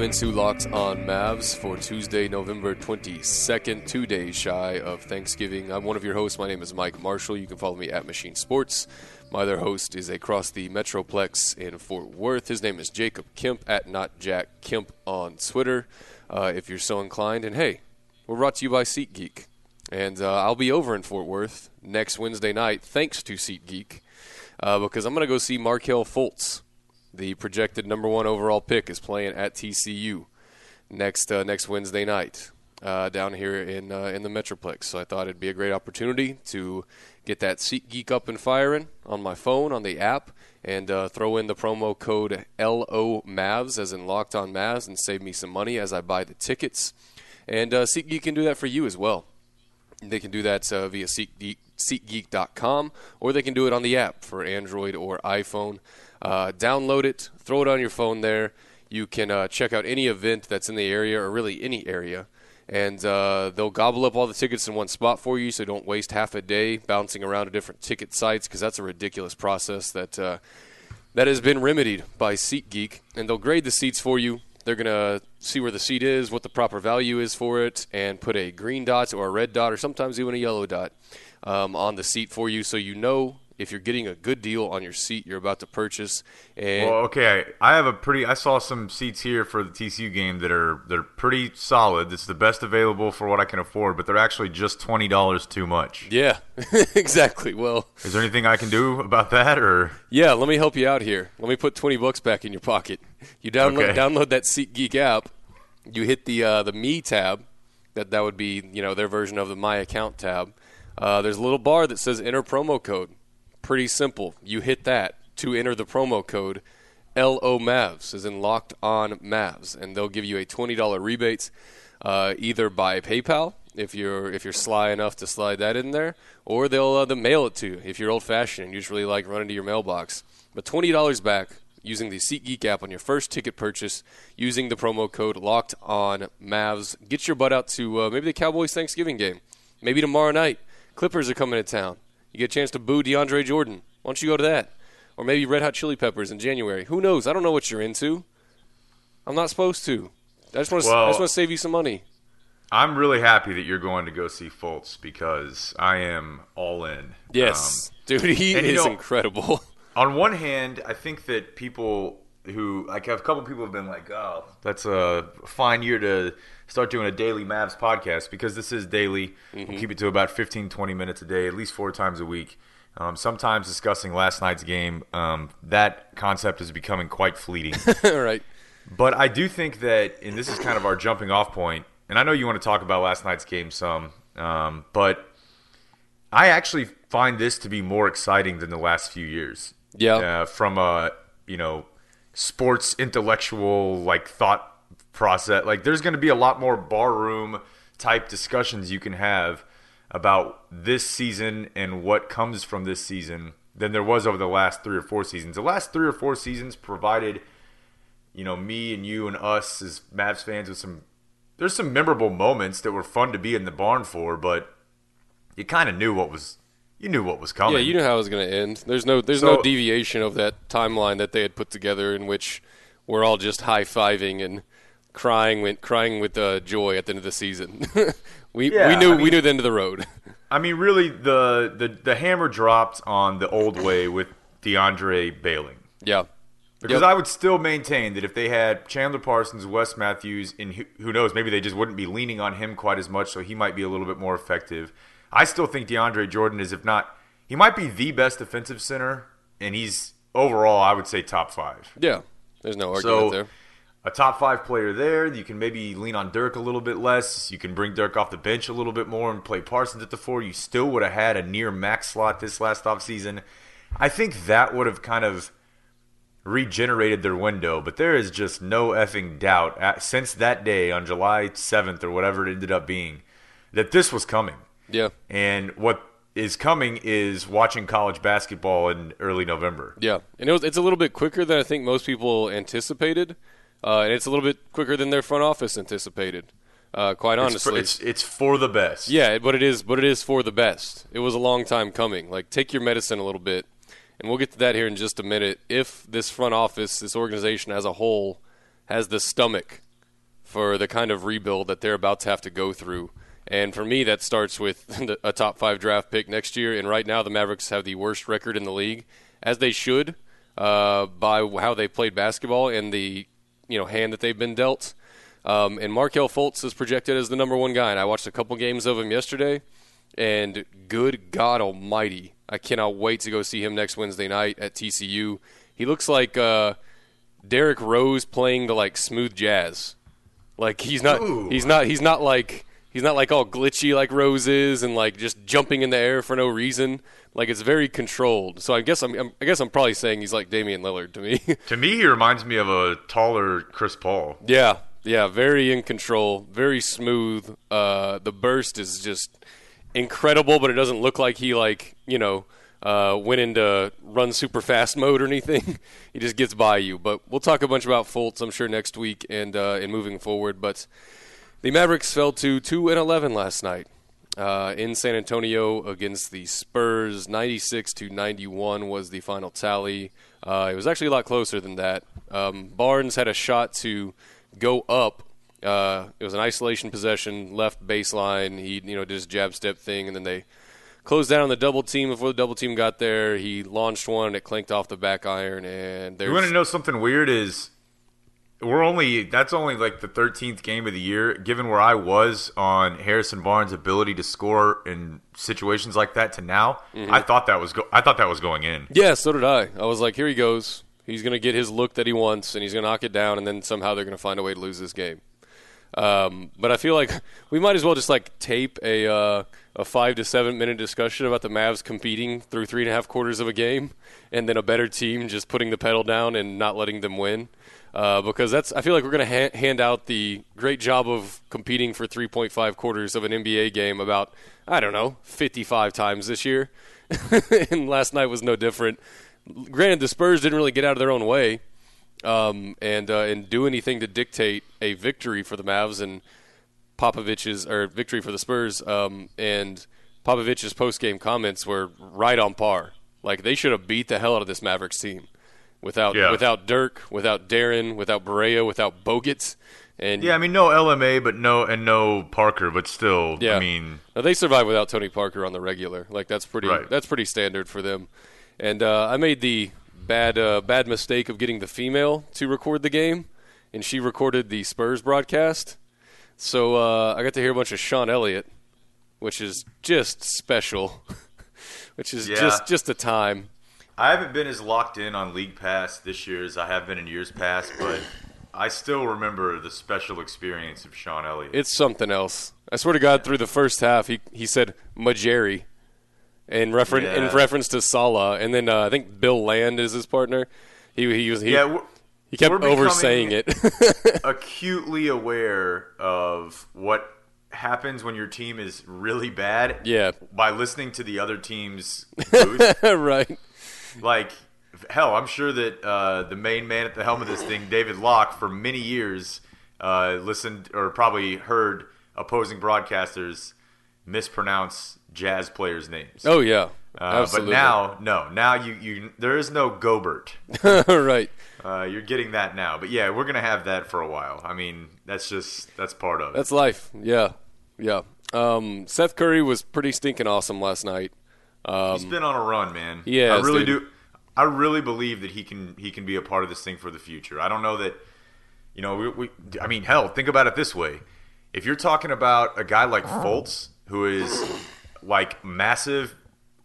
Into Locked On Mavs for Tuesday, November 22nd, two days shy of Thanksgiving. I'm one of your hosts. My name is Mike Marshall. You can follow me at Machine Sports. My other host is across the Metroplex in Fort Worth. His name is Jacob Kemp at Not Jack Kemp on Twitter, uh, if you're so inclined. And hey, we're brought to you by SeatGeek. And uh, I'll be over in Fort Worth next Wednesday night, thanks to SeatGeek, uh, because I'm going to go see Markelle Fultz the projected number one overall pick is playing at TCU next uh, next Wednesday night uh, down here in uh, in the Metroplex. So I thought it'd be a great opportunity to get that SeatGeek up and firing on my phone on the app and uh, throw in the promo code L O LOMAVS as in Locked On Mavs and save me some money as I buy the tickets. And uh, SeatGeek can do that for you as well. They can do that uh, via SeatGeek, SeatGeek.com or they can do it on the app for Android or iPhone. Uh, download it, throw it on your phone there. You can uh, check out any event that's in the area or really any area. And uh, they'll gobble up all the tickets in one spot for you so don't waste half a day bouncing around to different ticket sites because that's a ridiculous process that, uh, that has been remedied by SeatGeek. And they'll grade the seats for you. They're going to see where the seat is, what the proper value is for it, and put a green dot or a red dot or sometimes even a yellow dot um, on the seat for you so you know if you're getting a good deal on your seat you're about to purchase. And well, okay, I have a pretty. I saw some seats here for the TCU game that are they're pretty solid. It's the best available for what I can afford, but they're actually just twenty dollars too much. Yeah, exactly. Well, is there anything I can do about that, or yeah, let me help you out here. Let me put twenty bucks back in your pocket. You download okay. download that SeatGeek app. You hit the uh, the Me tab. That that would be you know their version of the My Account tab. Uh, there's a little bar that says enter promo code Pretty simple. You hit that to enter the promo code LO Mavs, as in locked on Mavs, and they'll give you a $20 rebate uh, either by PayPal if you're if you're sly enough to slide that in there, or they'll uh, they'll mail it to you if you're old fashioned and you just really like running to your mailbox. But twenty dollars back using the SeatGeek app on your first ticket purchase using the promo code Locked On Mavs. Get your butt out to uh, maybe the Cowboys Thanksgiving game, maybe tomorrow night. Clippers are coming to town. You get a chance to boo DeAndre Jordan. Why don't you go to that? Or maybe Red Hot Chili Peppers in January. Who knows? I don't know what you're into. I'm not supposed to. I just want to, well, I just want to save you some money. I'm really happy that you're going to go see Fultz because I am all in. Yes, um, dude, he is know, incredible. On one hand, I think that people who like a couple people have been like, "Oh, that's a fine year to start doing a daily Mavs podcast because this is daily. Mm-hmm. We'll keep it to about 15, 20 minutes a day, at least four times a week. Um, sometimes discussing last night's game, um, that concept is becoming quite fleeting. right. But I do think that, and this is kind of our jumping off point, and I know you want to talk about last night's game some, um, but I actually find this to be more exciting than the last few years. Yeah. Uh, from a, you know, sports intellectual, like, thought process. Like there's going to be a lot more barroom type discussions you can have about this season and what comes from this season than there was over the last three or four seasons. The last three or four seasons provided, you know, me and you and us as Mavs fans with some. There's some memorable moments that were fun to be in the barn for, but you kind of knew what was you knew what was coming. Yeah, you knew how it was going to end. There's no there's so, no deviation of that timeline that they had put together in which we're all just high fiving and crying with crying with uh, joy at the end of the season. we yeah, we knew I mean, we knew the end of the road. I mean, really, the, the the hammer dropped on the old way with DeAndre bailing. Yeah, Because Yep. I would still maintain that if they had Chandler Parsons, Wes Matthews, and who knows, maybe they just wouldn't be leaning on him quite as much, so he might be a little bit more effective. I still think DeAndre Jordan is, if not, he might be the best defensive center, and he's overall, I would say, top five. Yeah, there's no argument So, there. a top five player there. You can maybe lean on Dirk a little bit less. You can bring Dirk off the bench a little bit more and play Parsons at the four. You still would have had a near max slot this last offseason. I think that would have kind of regenerated their window, but there is just no effing doubt at, since that day on July 7th or whatever it ended up being that this was coming. Yeah, And what is coming is watching college basketball in early November. yeah, and it was, it's a little bit quicker than I think most people anticipated, uh, and it's a little bit quicker than their front office anticipated. Uh, quite It's for, honestly, it's, it's for the best. Yeah, but it is, but it is for the best. It was a long time coming. Like, take your medicine a little bit, and we'll get to that here in just a minute. If this front office, this organization as a whole, has the stomach for the kind of rebuild that they're about to have to go through, and for me, that starts with a top five draft pick next year. And right now, the Mavericks have the worst record in the league, as they should, uh, by how they played basketball and the you know hand that they've been dealt. Um, and Markelle Fultz is projected as the number one guy. And I watched a couple games of him yesterday, and good God Almighty, I cannot wait to go see him next Wednesday night at TCU. He looks like uh, Derrick Rose playing the like smooth jazz. Like he's not, Ooh. he's not, he's not like he's not like all glitchy like Rose is, and like just jumping in the air for no reason. Like it's very controlled. So I guess I'm, I'm I guess I'm probably saying he's like Damian Lillard to me. To me, he reminds me of a taller Chris Paul. Yeah, yeah, very in control, very smooth. Uh, the burst is just incredible, but it doesn't look like he like you know uh, went into run super fast mode or anything. he just gets by you. But we'll talk a bunch about Fultz, I'm sure, next week and uh, and moving forward. But the Mavericks fell to two and eleven last night. Uh, in San Antonio against the Spurs, 96 to 91 was the final tally. Uh, it was actually a lot closer than that. Um, Barnes had a shot to go up. Uh, it was an isolation possession, left baseline. He, you know, did his jab step thing, and then they closed down on the double team. Before the double team got there, he launched one, and it clanked off the back iron. And You want to know something weird? Is we're only that's only like the 13th game of the year. Given where I was on Harrison Barnes' ability to score in situations like that to now, Mm-hmm. I thought that was go- I thought that was going in. Yeah, so did I. I was like, here he goes. He's going to get his look that he wants, and he's going to knock it down, and then somehow they're going to find a way to lose this game. Um, but I feel like we might as well just like tape a uh, a five to seven minute discussion about the Mavs competing through three and a half quarters of a game, and then a better team just putting the pedal down and not letting them win. Uh, because that's I feel like we're going to ha- hand out the great job of competing for 3.5 quarters of an NBA game about I don't know 55 times this year, and last night was no different. Granted, the Spurs didn't really get out of their own way um, and uh, and do anything to dictate a victory for the Mavs and Popovich's or victory for the Spurs. Um, and Popovich's post game comments were right on par. Like they should have beat the hell out of this Mavericks team without Yeah. without Dirk, without Deron, without Barea, without Bogut. And Yeah, I mean no LMA, but no and no Parker, but still, yeah, I mean Now, they survive without Tony Parker on the regular. Like that's pretty. Right. That's pretty standard for them. And uh, I made the bad uh, bad mistake of getting the female to record the game, and she recorded the Spurs broadcast. So uh, I got to hear a bunch of Sean Elliott, which is just special. which is Yeah. just just a time. I haven't been as locked in on League Pass this year as I have been in years past, but I still remember the special experience of Sean Elliott. It's something else. I swear to God, through the first half, he he said Majeri in reference in reference to Salah, and then uh, I think Bill Land is his partner. He he was he, yeah, he kept oversaying it. acutely aware of what happens when your team is really bad. Yeah. by listening to the other team's right. Like hell, I'm sure that uh, the main man at the helm of this thing, David Locke, for many years uh, listened or probably heard opposing broadcasters mispronounce jazz players' names. Oh yeah. Uh, but now, no, now you, you there is no Gobert. right. Uh, you're getting that now, but yeah, we're gonna have that for a while. I mean, that's just that's part of it. That's life. Yeah. Yeah. Um, Seth Curry was pretty stinking awesome last night. Um, He's been on a run, man. Yeah, I really dude. do. I really believe that he can he can be a part of this thing for the future. I don't know that you know we, we I mean hell think about it this way. If you're talking about a guy like Fultz who is like massive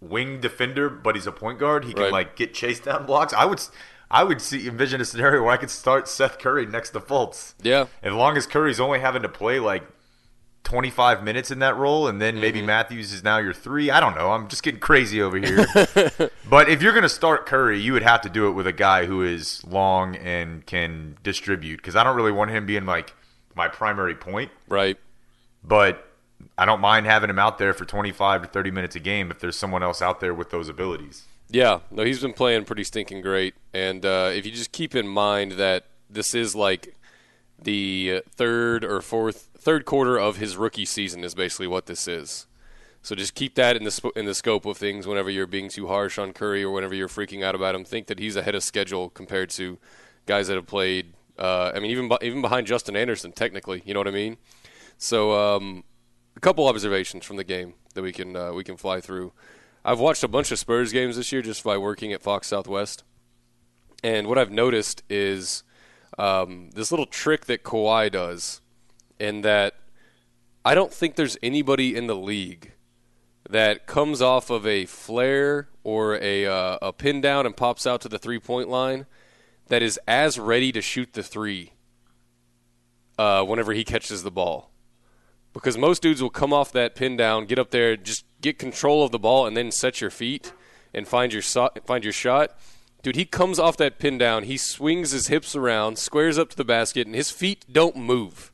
wing defender but he's a point guard, he can Right. like get chased down blocks. I would I would see envision a scenario where I could start Seth Curry next to Fultz. Yeah. As long as Curry's only having to play like 25 minutes in that role, and then maybe Matthews is now your three. I don't know. I'm just getting crazy over here. but if you're going to start Curry, you would have to do it with a guy who is long and can distribute because I don't really want him being like my primary point. Right. But I don't mind having him out there for 25 to 30 minutes a game if there's someone else out there with those abilities. Yeah, no, he's been playing pretty stinking great. And uh, if you just keep in mind that this is like the third or fourth, third quarter of his rookie season is basically what this is. So just keep that in the sp- in the scope of things. Whenever you're being too harsh on Curry or whenever you're freaking out about him, think that he's ahead of schedule compared to guys that have played. Uh, I mean, even be- even behind Justin Anderson, technically, you know what I mean. So um, a couple observations from the game that we can uh, we can fly through. I've watched a bunch of Spurs games this year just by working at Fox Southwest, and what I've noticed is um, this little trick that Kawhi does, in that I don't think there's anybody in the league that comes off of a flare or a uh, a pin down and pops out to the three point line that is as ready to shoot the three uh, whenever he catches the ball because most dudes will come off that pin down, get up there, just get control of the ball, and then set your feet and find your so- find your shot. Dude, he comes off that pin down, he swings his hips around, squares up to the basket, and his feet don't move.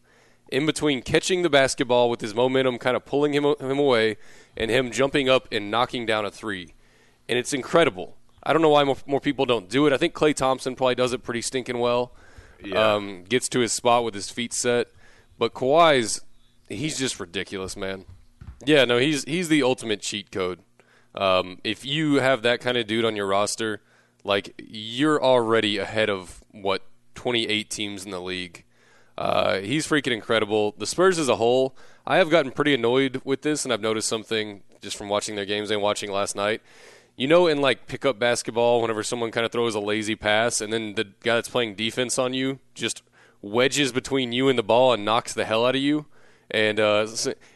In between catching the basketball with his momentum kind of pulling him him away, and him jumping up and knocking down a three, and it's incredible. I don't know why more, more people don't do it. I think Klay Thompson probably does it pretty stinking well. Yeah. Um, gets to his spot with his feet set, but Kawhi's he's just ridiculous, man. Yeah, no, he's he's the ultimate cheat code. Um, if you have that kind of dude on your roster, like you're already ahead of what 28 teams in the league. Uh, he's freaking incredible. The Spurs as a whole, I have gotten pretty annoyed with this, and I've noticed something just from watching their games and watching last night. You know, in like pickup basketball, whenever someone kind of throws a lazy pass, and then the guy that's playing defense on you just wedges between you and the ball and knocks the hell out of you, and uh,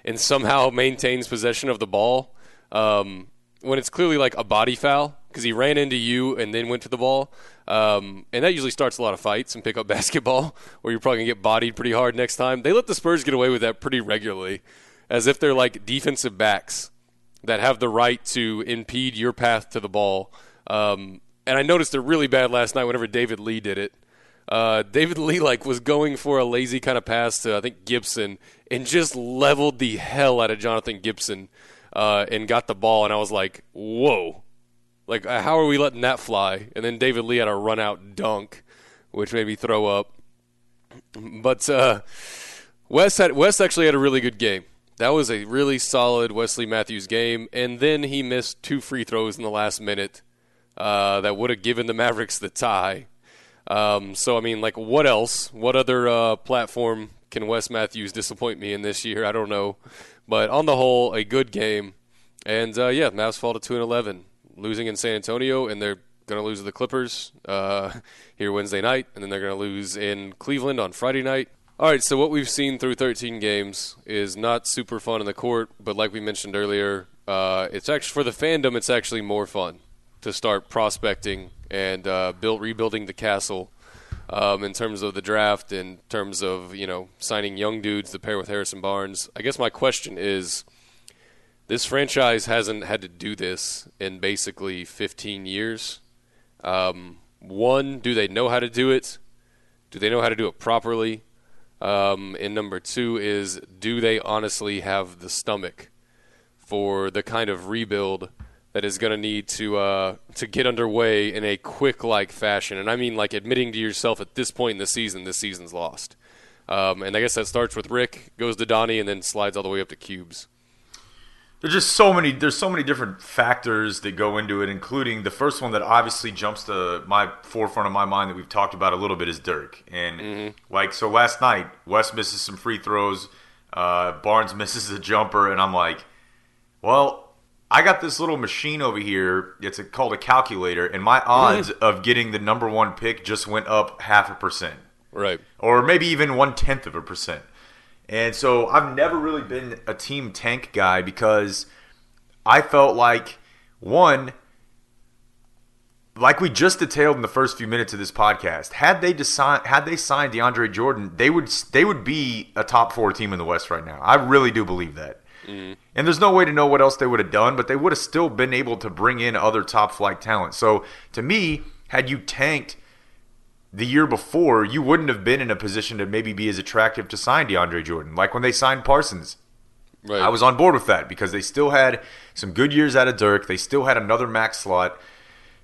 and somehow maintains possession of the ball. Um, when it's clearly like a body foul because he ran into you and then went to the ball. Um, and that usually starts a lot of fights in pickup basketball where you're probably going to get bodied pretty hard next time. They let the Spurs get away with that pretty regularly as if they're like defensive backs that have the right to impede your path to the ball. Um, and I noticed it really bad last night whenever David Lee did it. Uh, David Lee like was going for a lazy kind of pass to I think Gibson and just leveled the hell out of Jonathan Gibson uh, and got the ball. And I was like, whoa, like uh, how are we letting that fly? And then David Lee had a run out dunk, which made me throw up. But uh, Wes had Wes actually had a really good game. That was a really solid Wesley Matthews game, and then he missed two free throws in the last minute uh, that would have given the Mavericks the tie. Um, so I mean, like, what else? What other uh, platform can Wes Matthews disappoint me in this year? I don't know, but on the whole, a good game. And uh, yeah, Mavs fall to two and eleven, losing in San Antonio, and they're going to lose to the Clippers uh, here Wednesday night, and then they're going to lose in Cleveland on Friday night. All right, so what we've seen through 13 games is not super fun in the court, but like we mentioned earlier, uh, it's actually for the fandom. It's actually more fun to start prospecting and uh, build rebuilding the castle um, in terms of the draft, in terms of you know signing young dudes to pair with Harrison Barnes. I guess my question is, this franchise hasn't had to do this in basically 15 years. Um, one, do they know how to do it? Do they know how to do it properly? Um, and number two is, do they honestly have the stomach for the kind of rebuild that is going to need to uh, to get underway in a quick like fashion? And I mean, like admitting to yourself at this point in the season, this season's lost. Um, and I guess that starts with Rick, goes to Donnie, and then slides all the way up to Cubes. There's just so many. There's so many different factors that go into it, including the first one that obviously jumps to my forefront of my mind that we've talked about a little bit is Dirk. And like so, last night West misses some free throws, uh, Barnes misses a jumper, and I'm like, well, I got this little machine over here. It's a, called a calculator, and my odds of getting the number one pick just went up half a percent, Right. or maybe even one tenth of a percent. And so I've never really been a team tank guy because I felt like one, like we just detailed in the first few minutes of this podcast, had they decide, had they signed DeAndre Jordan, they would they would be a top four team in the West right now. I really do believe that. Mm-hmm. And there's no way to know what else they would have done, but they would have still been able to bring in other top flight talent. So to me, had you tanked the year before, you wouldn't have been in a position to maybe be as attractive to sign DeAndre Jordan. Like when they signed Parsons, Right. I was on board with that because they still had some good years out of Dirk. They still had another max slot.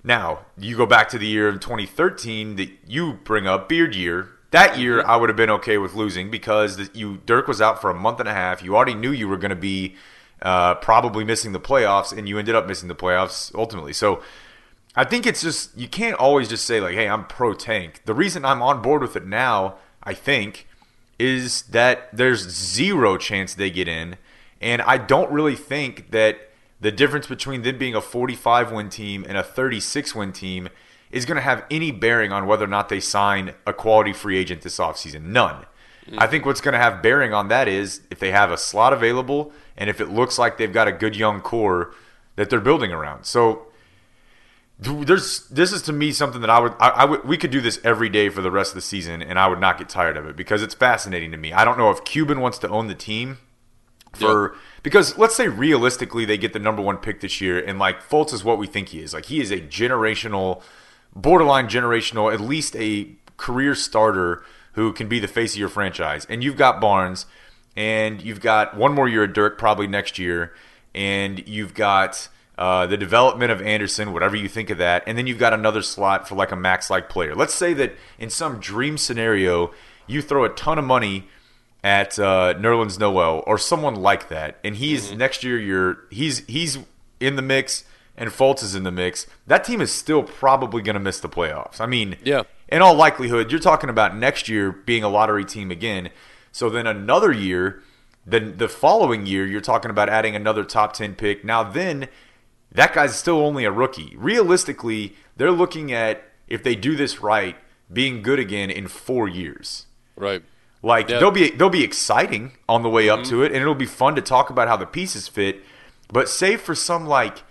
Now, you go back to the year of 2013 that you bring up, beard year. That year, I would have been okay with losing because you Dirk was out for a month and a half. You already knew you were going to be uh, probably missing the playoffs, and you ended up missing the playoffs ultimately. So, I think it's just you can't always just say like, "Hey, I'm pro tank." The reason I'm on board with it now, I think, is that there's zero chance they get in, and I don't really think that the difference between them being a 45 win team and a 36 win team is going to have any bearing on whether or not they sign a quality free agent this offseason. None. I think what's going to have bearing on that is if they have a slot available and if it looks like they've got a good young core that they're building around. So there's this is to me something that I would I, I would we could do this every day for the rest of the season and I would not get tired of it because it's fascinating to me. I don't know if Cuban wants to own the team for because let's say realistically they get the number one pick this year and like Fultz is what we think he is. Like he is a generational, borderline generational, at least a career starter who can be the face of your franchise. And you've got Barnes, and you've got one more year of Dirk probably next year, and you've got. Uh, the development of Anderson, whatever you think of that, and then you've got another slot for like a max like player. Let's say that in some dream scenario, you throw a ton of money at uh, Nerlens Noel or someone like that, and he's next year. You're he's he's in the mix, and Fultz is in the mix. That team is still probably going to miss the playoffs. I mean, Yeah. In all likelihood, you're talking about next year being a lottery team again. So then another year, then the following year, you're talking about adding another top ten pick. Now then, that guy's still only a rookie. Realistically, they're looking at if they do this right, being good again in four years. Right. Like Yeah. they'll be they'll be exciting on the way up to mm-hmm. it, and it'll be fun to talk about how the pieces fit. But say for some like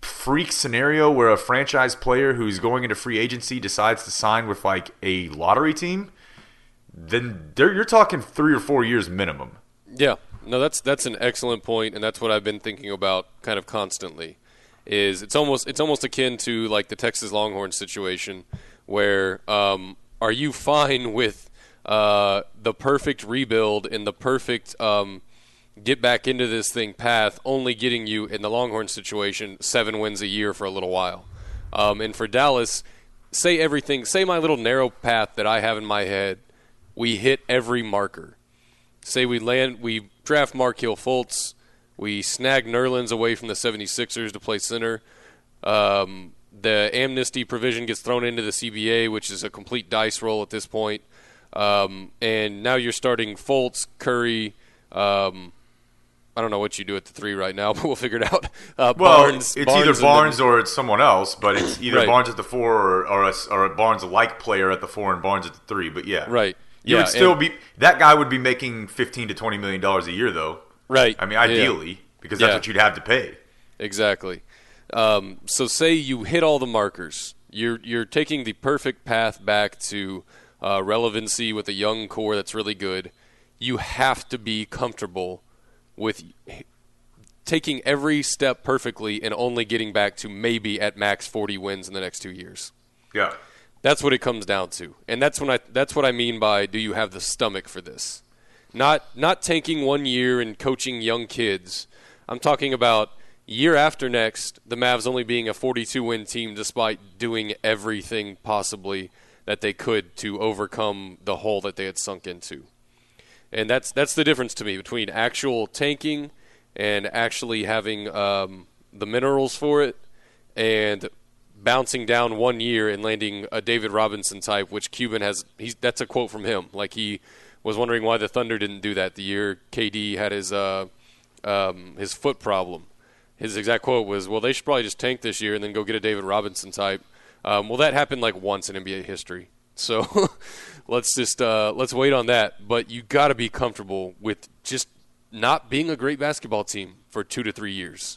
freak scenario where a franchise player who's going into free agency decides to sign with like a lottery team, then you're talking three or four years minimum. Yeah, no, that's that's an excellent point, and that's what I've been thinking about kind of constantly. Is it's almost it's almost akin to like the Texas Longhorns situation, where um, are you fine with uh, the perfect rebuild and the perfect um, get back into this thing path, only getting you in the Longhorn situation seven wins a year for a little while, um, and for Dallas, say everything, say my little narrow path that I have in my head, we hit every marker say we land we draft Markelle Fultz, we snag Nerlens away from the 76ers to play center. Um, the amnesty provision gets thrown into the CBA, which is a complete dice roll at this point. Um, and now you're starting Fultz, Curry. Um, I don't know what you do at the three right now, but we'll figure it out. Uh, Well, Barnes, it's Barnes either Barnes or it's someone else, but it's either Right. Barnes at the four or, or, a, or a Barnes like player at the four and Barnes at the three. But yeah, Right. You Yeah, would still and- be that guy would be making fifteen to twenty million dollars a year, though. right. I mean, Yeah. ideally, because that's Yeah. what you'd have to pay. Exactly. Um, so say you hit all the markers. You're you're taking the perfect path back to uh, relevancy with a young core that's really good. You have to be comfortable with taking every step perfectly and only getting back to maybe at max 40 wins in the next two years. Yeah. That's what it comes down to, and that's when I that's what I mean by do you have the stomach for this? Not not tanking one year and coaching young kids. I'm talking about year after next, the Mavs only being a 42 win team despite doing everything possibly that they could to overcome the hole that they had sunk into. And that's that's the difference to me between actual tanking and actually having um, the minerals for it, and bouncing down one year and landing a David Robinson type, which Cuban has. He's that's a quote from him. Like he was wondering why the Thunder didn't do that the year KD had his uh, um, his foot problem. his exact quote was, "Well, they should probably just tank this year and then go get a David Robinson type." Um, well, that happened like once in NBA history, so let's just uh, let's wait on that. But you got to be comfortable with just not being a great basketball team for two to three years,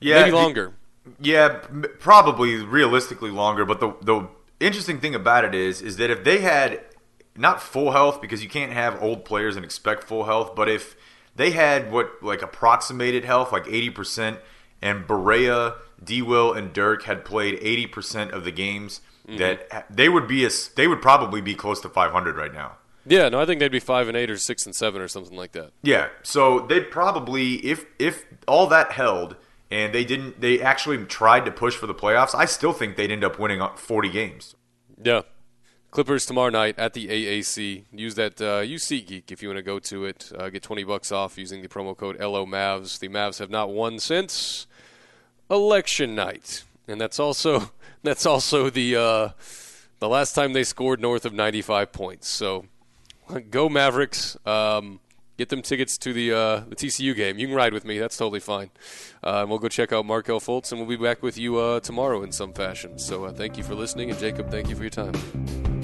Yeah, maybe the- longer. Yeah, probably realistically longer. But the the interesting thing about it is is that if they had not full health because you can't have old players and expect full health, but if they had what like approximated health, like eighty percent, and Barea, D. Will, and Dirk had played eighty percent of the games, mm-hmm. that they would be a, they would probably be close to five hundred right now. Yeah, no, I think they'd be five and eight or six and seven or something like that. Yeah, so they'd probably if if all that held and they didn't they actually tried to push for the playoffs, I still think they'd end up winning 40 games. Yeah. Clippers tomorrow night at the AAC. Use that uh, use SeatGeek if you want to go to it. Uh, get twenty bucks off using the promo code LO Mavs. The Mavs have not won since election night, and that's also that's also the uh, the last time they scored north of ninety five points. So go Mavericks. Um, get them tickets to the uh, the TCU game. You can ride with me. That's totally fine. Uh, and we'll go check out Markelle Fultz, and we'll be back with you uh, tomorrow in some fashion. So uh, thank you for listening, and Jacob, thank you for your time.